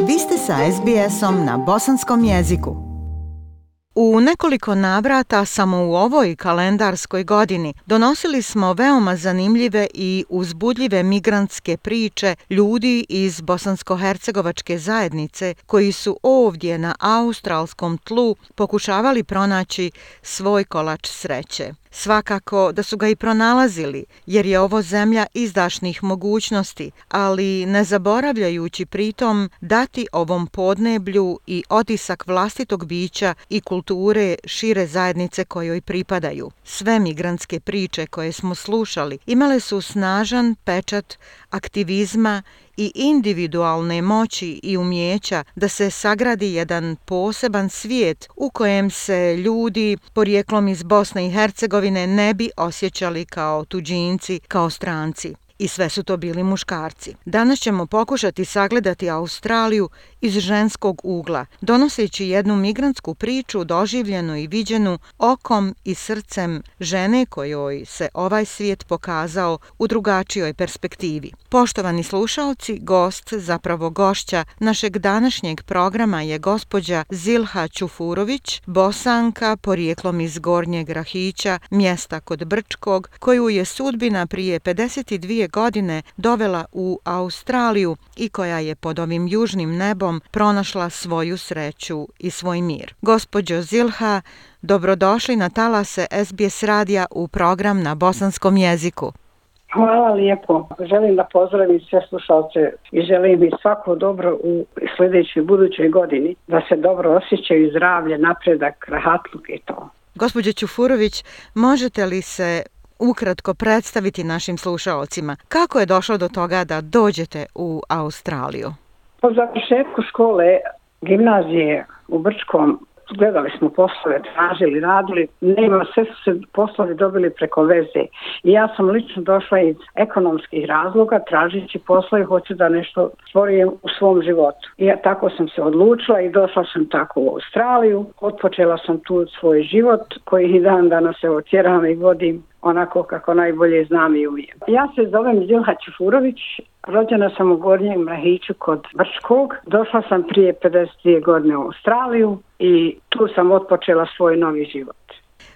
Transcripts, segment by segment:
Vi ste sa SBS-om na bosanskom jeziku. U nekoliko navrata samo u ovoj kalendarskoj godini donosili smo veoma zanimljive i uzbudljive migrantske priče ljudi iz bosansko-hercegovačke zajednice koji su ovdje na australskom tlu pokušavali pronaći svoj kolač sreće. Svakako da su ga i pronalazili, jer je ovo zemlja izdašnih mogućnosti, ali ne zaboravljajući pritom dati ovom podneblju i otisak vlastitog bića i kulture šire zajednice kojoj pripadaju. Sve migrantske priče koje smo slušali imale su snažan pečat aktivizma i individualne moći i umjeća da se sagradi jedan poseban svijet u kojem se ljudi porijeklom iz Bosne i Hercegovine ne bi osjećali kao tuđinci, kao stranci i sve su to bili muškarci. Danas ćemo pokušati sagledati Australiju iz ženskog ugla, donoseći jednu migrantsku priču doživljenu i viđenu okom i srcem žene kojoj se ovaj svijet pokazao u drugačijoj perspektivi. Poštovani slušalci, gost, zapravo gošća našeg današnjeg programa je gospođa Zilha Čufurović, bosanka, porijeklom iz Gornjeg Rahića, mjesta kod Brčkog, koju je sudbina prije 52 godine dovela u Australiju i koja je pod ovim južnim nebom pronašla svoju sreću i svoj mir. Gospođo Zilha, dobrodošli na talase SBS radija u program na bosanskom jeziku. Hvala lijepo. Želim da pozdravim sve slušalce i želim i svako dobro u sljedećoj budućoj godini da se dobro osjećaju zdravlje, napredak, rahatluk i to. Gospođe Čufurović, možete li se ukratko predstaviti našim slušalcima kako je došlo do toga da dođete u Australiju? Po završetku škole gimnazije u Brčkom gledali smo poslove, tražili, radili, nema, sve su se poslovi dobili preko veze. I ja sam lično došla iz ekonomskih razloga, tražići poslove, hoću da nešto stvorim u svom životu. I ja tako sam se odlučila i došla sam tako u Australiju, otpočela sam tu svoj život koji i dan danas se otjeram i vodim onako kako najbolje znam i umijem. Ja se zovem Zilha Čufurović, rođena sam u Gornjem Mrahiću kod Brškog. Došla sam prije 52 godine u Australiju i tu sam otpočela svoj novi život.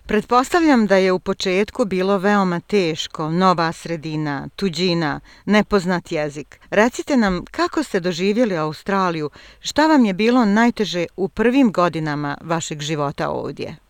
Pretpostavljam da je u početku bilo veoma teško, nova sredina, tuđina, nepoznat jezik. Recite nam kako ste doživjeli Australiju, šta vam je bilo najteže u prvim godinama vašeg života ovdje?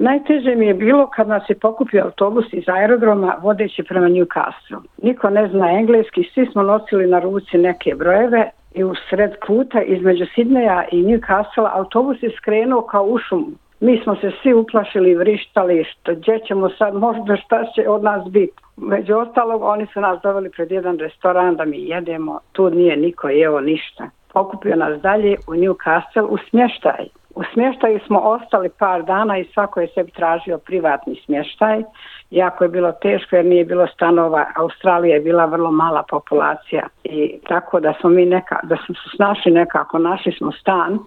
Najteže mi je bilo kad nas je pokupio autobus iz aerodroma vodeći prema Newcastle. Niko ne zna engleski, svi smo nosili na ruci neke brojeve i u sred puta između Sidneja i Newcastle autobus je skrenuo kao u šumu. Mi smo se svi uplašili, vrištali, što gdje ćemo sad, možda šta će od nas biti. Među ostalog, oni su nas doveli pred jedan restoran da mi jedemo, tu nije niko jeo ništa. Pokupio nas dalje u Newcastle u smještaj. U smještaju smo ostali par dana i svako je sebi tražio privatni smještaj. Jako je bilo teško jer nije bilo stanova. Australija je bila vrlo mala populacija i tako da smo mi neka, da smo se snašli nekako, našli smo stan,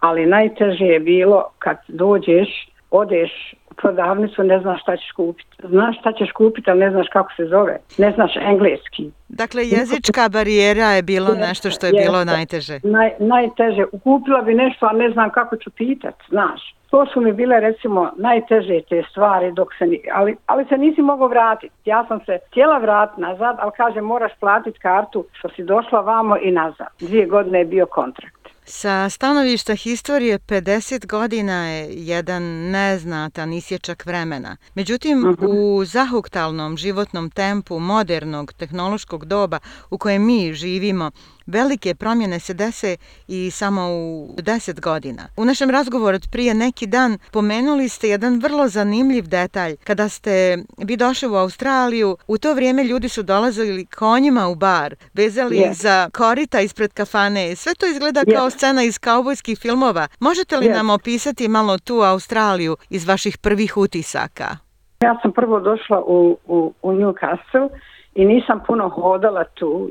ali najteže je bilo kad dođeš, odeš prodavnicu, ne znaš šta ćeš kupiti. Znaš šta ćeš kupiti, ali ne znaš kako se zove. Ne znaš engleski. Dakle, jezička barijera je bilo jeste, nešto što je jeste. bilo najteže. Naj, najteže. Kupila bi nešto, a ne znam kako ću pitat, znaš. To su mi bile, recimo, najteže te stvari, dok se ni, ali, ali se nisi mogao vratiti. Ja sam se htjela vratiti nazad, ali kaže, moraš platiti kartu što si došla vamo i nazad. Dvije godine je bio kontrakt. Sa stanovišta historije 50 godina je jedan neznatan isječak vremena. Međutim, uh mhm. -huh. u zahuktalnom životnom tempu modernog tehnološkog doba u kojem mi živimo, Velike promjene se dese i samo u 10 godina. U našem razgovoru od prije neki dan pomenuli ste jedan vrlo zanimljiv detalj. Kada ste vi došli u Australiju, u to vrijeme ljudi su dolazili konjima u bar, vezali yes. za korita ispred kafane. Sve to izgleda yes. kao scena iz kaubojskih filmova. Možete li yes. nam opisati malo tu Australiju iz vaših prvih utisaka? Ja sam prvo došla u, u, u Newcastle i nisam puno hodala tu.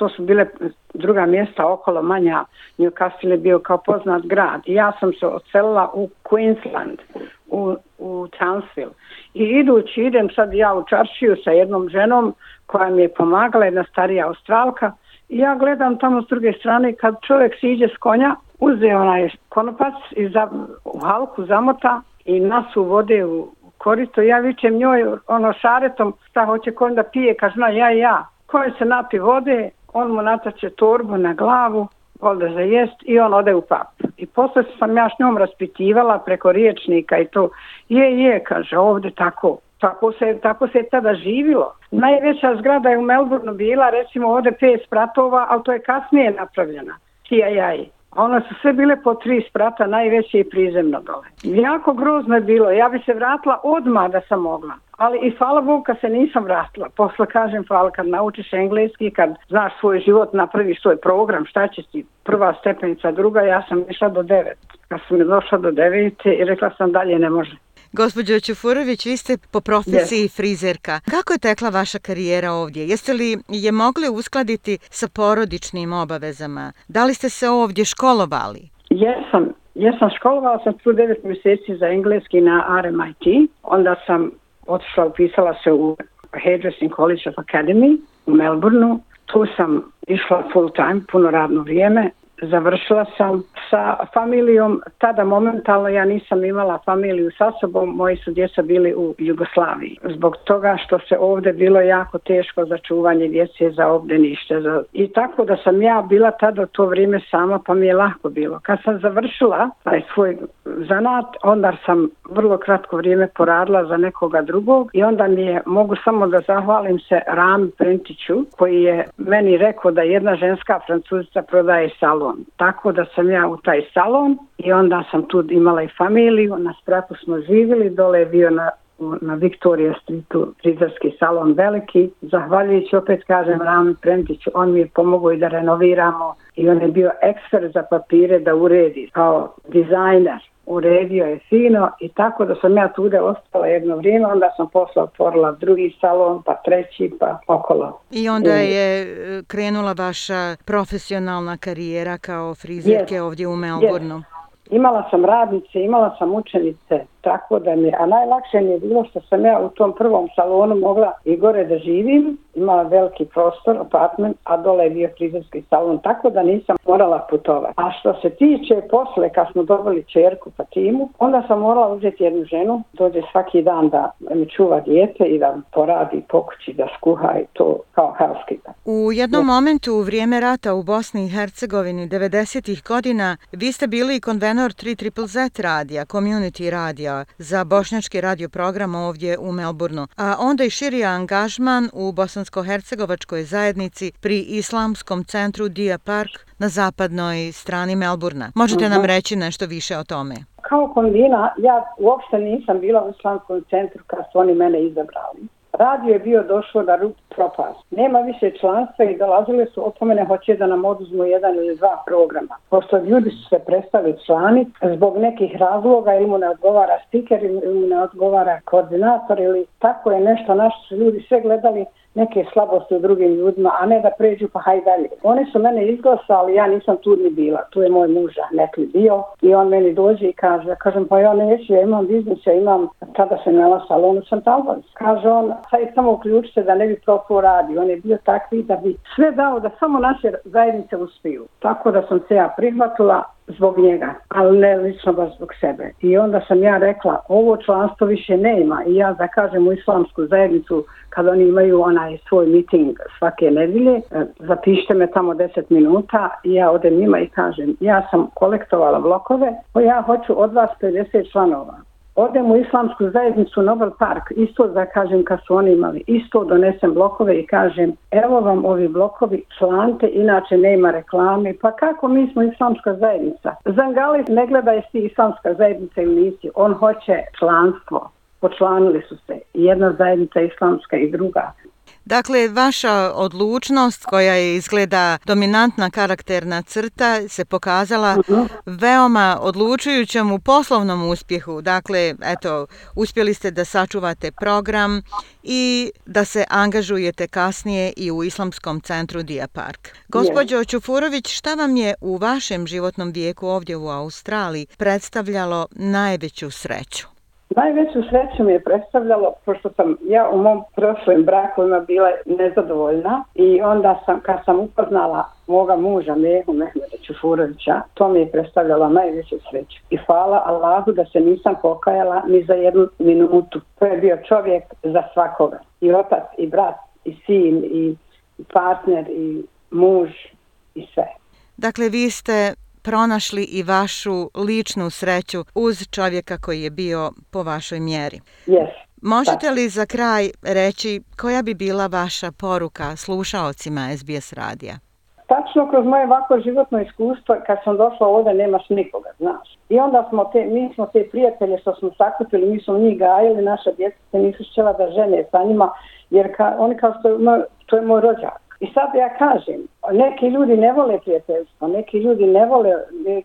To su bile druga mjesta okolo manja. Newcastle je bio kao poznat grad. I ja sam se ocelila u Queensland, u, u Townsville. I idući idem sad ja u čaršiju sa jednom ženom koja mi je pomagala, jedna starija australka. I ja gledam tamo s druge strane kad čovjek siđe s konja, uze onaj konopac i za, u halku zamota i nas uvode u korito. Ja vičem njoj ono šaretom šta hoće konj da pije, kaže na ja ja. Konj se napi vode, on mu natače torbu na glavu, ode za jest i on ode u pap. I posle sam ja s njom raspitivala preko riječnika i to je, je, kaže, ovde tako. Tako se, tako se tada živilo. Najveća zgrada je u Melbourneu bila, recimo ovde pet spratova, ali to je kasnije napravljena. CIA. Ona su sve bile po tri sprata, najveće i prizemno dole. Jako grozno je bilo. Ja bi se vratila odmah da sam mogla. Ali i hvala Bogu kad se nisam vratila. Posle kažem hvala kad naučiš engleski, kad znaš svoj život, napraviš svoj program, šta će ti prva stepenica, druga, ja sam išla do devet. Kad sam došla do devete i rekla sam dalje ne može. Gospođo Čufurović, vi ste po profesiji yes. frizerka. Kako je tekla vaša karijera ovdje? Jeste li je mogli uskladiti sa porodičnim obavezama? Da li ste se ovdje školovali? Jesam. Jesam školovala sam tu devet mjeseci za engleski na RMIT. Onda sam otišla, upisala se u Hairdressing College of Academy u Melbourneu. Tu sam išla full time, puno radno vrijeme završila sam sa familijom, tada momentalno ja nisam imala familiju sa sobom, moji su djeca bili u Jugoslaviji. Zbog toga što se ovde bilo jako teško za čuvanje djece za obdenište. Za... I tako da sam ja bila tada u to vrijeme sama, pa mi je lako bilo. Kad sam završila taj svoj zanat, onda sam vrlo kratko vrijeme poradila za nekoga drugog i onda mi je, mogu samo da zahvalim se Ram Prentiću, koji je meni rekao da jedna ženska francuzica prodaje salon salon. Tako da sam ja u taj salon i onda sam tu imala i familiju, na spratu smo živjeli, dole je bio na na Victoria Streetu frizerski salon veliki. Zahvaljujući opet kažem Rami Prentiću, on mi je pomogao i da renoviramo i on je bio ekspert za papire da uredi kao dizajner uredio je fino i tako da sam ja tude ostala jedno vrijeme, onda sam posla otvorila drugi salon, pa treći, pa okolo. I onda je e, krenula vaša profesionalna karijera kao frizerke yes. ovdje u Melbourneu? Yes. Imala sam radnice, imala sam učenice, tako da mi, a najlakše mi je bilo što sam ja u tom prvom salonu mogla i gore da živim, imala veliki prostor, apartment, a dole je bio frizerski salon, tako da nisam morala putovati. A što se tiče posle, kad smo dobili čerku pa timu, onda sam morala uzeti jednu ženu, dođe svaki dan da mi čuva dijete i da poradi pokući, da skuha i to kao housekeeper. U jednom ja. momentu u vrijeme rata u Bosni i Hercegovini 90-ih godina vi ste bili konvenor 3 Z radija, community radija radija za bošnjački radio program ovdje u Melbourneu, a onda i širi angažman u bosansko-hercegovačkoj zajednici pri Islamskom centru Dia Park na zapadnoj strani Melbournea. Možete nam mhm. reći nešto više o tome? Kao konvina, ja uopšte nisam bila u Islamskom centru kad su oni mene izabrali radio je bio došlo na rup propast. Nema više članstva i dolazile su opomene hoće da nam oduzmu jedan ili dva programa. Pošto ljudi su se prestali člani zbog nekih razloga ili mu ne odgovara stiker ili mu ne odgovara koordinator ili tako je nešto naši su ljudi sve gledali neke slabosti u drugim ljudima, a ne da pređu pa haj dalje. Oni su mene izglasali, ja nisam tu ni bila. Tu je moj muža nekli bio i on meni dođe i kaže, kažem, pa ja neću, ja imam biznis, ja imam, tada sam imala salonu sam Albans. Kaže on, haj samo uključite da ne bi propao radi. On je bio takvi da bi sve dao da samo naše zajednice uspiju. Tako da sam se ja prihvatila, zbog njega, ali ne lično baš zbog sebe. I onda sam ja rekla, ovo članstvo više nema. I ja da kažem u islamsku zajednicu kad oni imaju onaj svoj miting svake nedelje, zapište zapišite me tamo 10 minuta i ja odem njima i kažem, ja sam kolektovala blokove, pa ja hoću od vas 50 članova odem u islamsku zajednicu Nobel Park, isto da kažem kad su oni imali, isto donesem blokove i kažem, evo vam ovi blokovi, člante, inače nema reklame, pa kako mi smo islamska zajednica? Zangali ne gleda jesi islamska zajednica ili nisi, on hoće članstvo, počlanili su se, jedna zajednica islamska i druga. Dakle, vaša odlučnost koja je izgleda dominantna karakterna crta se pokazala uh -huh. veoma odlučujućom u poslovnom uspjehu. Dakle, eto, uspjeli ste da sačuvate program i da se angažujete kasnije i u Islamskom centru Dia Park. Gospođo yes. Čufurović, šta vam je u vašem životnom vijeku ovdje u Australiji predstavljalo najveću sreću? Najveću sreću mi je predstavljalo, pošto sam ja u mom prošlim brakovima bila nezadovoljna i onda sam, kad sam upoznala moga muža Mehu Mehmeda Čufurovića, to mi je predstavljalo najveću sreću. I hvala Allahu da se nisam pokajala ni za jednu minutu. To je bio čovjek za svakoga. I otac, i brat, i sin, i partner, i muž, i sve. Dakle, vi ste pronašli i vašu ličnu sreću uz čovjeka koji je bio po vašoj mjeri. Yes. Možete li za kraj reći koja bi bila vaša poruka slušaocima SBS radija? Tačno kroz moje ovako životno iskustvo, kad sam došla ovdje, nemaš nikoga, znaš. I onda smo te, mi smo te prijatelje što smo sakupili, mi smo njih gajili, naša djeca se nisu šćela da žene sa njima, jer ka, oni kao što je, to je moj rođak. I sad ja kažem, neki ljudi ne vole prijateljstvo, neki ljudi ne vole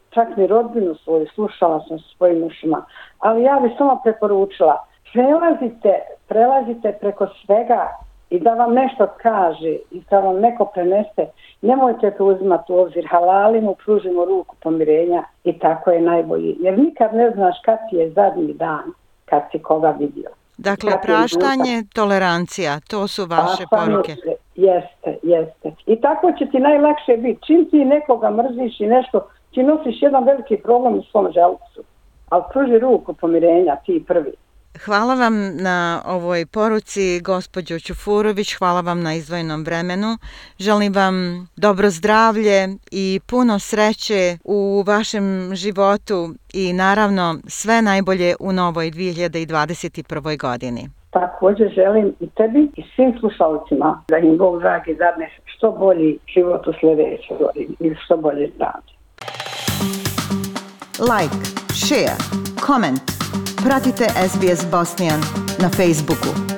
čak ni rodbinu svoju, slušala sam sa svojim ušima, ali ja bih samo preporučila, prelazite, prelazite preko svega i da vam nešto kaže i da vam neko prenese, nemojte to uzimati u obzir, halalimo, pružimo ruku pomirenja i tako je najbolji. Jer nikad ne znaš kad ti je zadnji dan, kad si koga vidio. Dakle, praštanje, tolerancija, to su vaše poruke. Se, jeste, jeste. I tako će ti najlakše biti. Čim ti nekoga mrziš i nešto, ti nosiš jedan veliki problem u svom želcu. Ali pruži ruku pomirenja, ti prvi. Hvala vam na ovoj poruci, gospođo Ćufurović, hvala vam na izvojenom vremenu. Želim vam dobro zdravlje i puno sreće u vašem životu i naravno sve najbolje u novoj 2021. godini. Također želim i tebi i svim slušalcima da im Bog dragi dadne što bolji život u sljedećoj godini ili što bolje zdravlje. Like, share, comment. Pratite SBS Bosnian na Facebooku.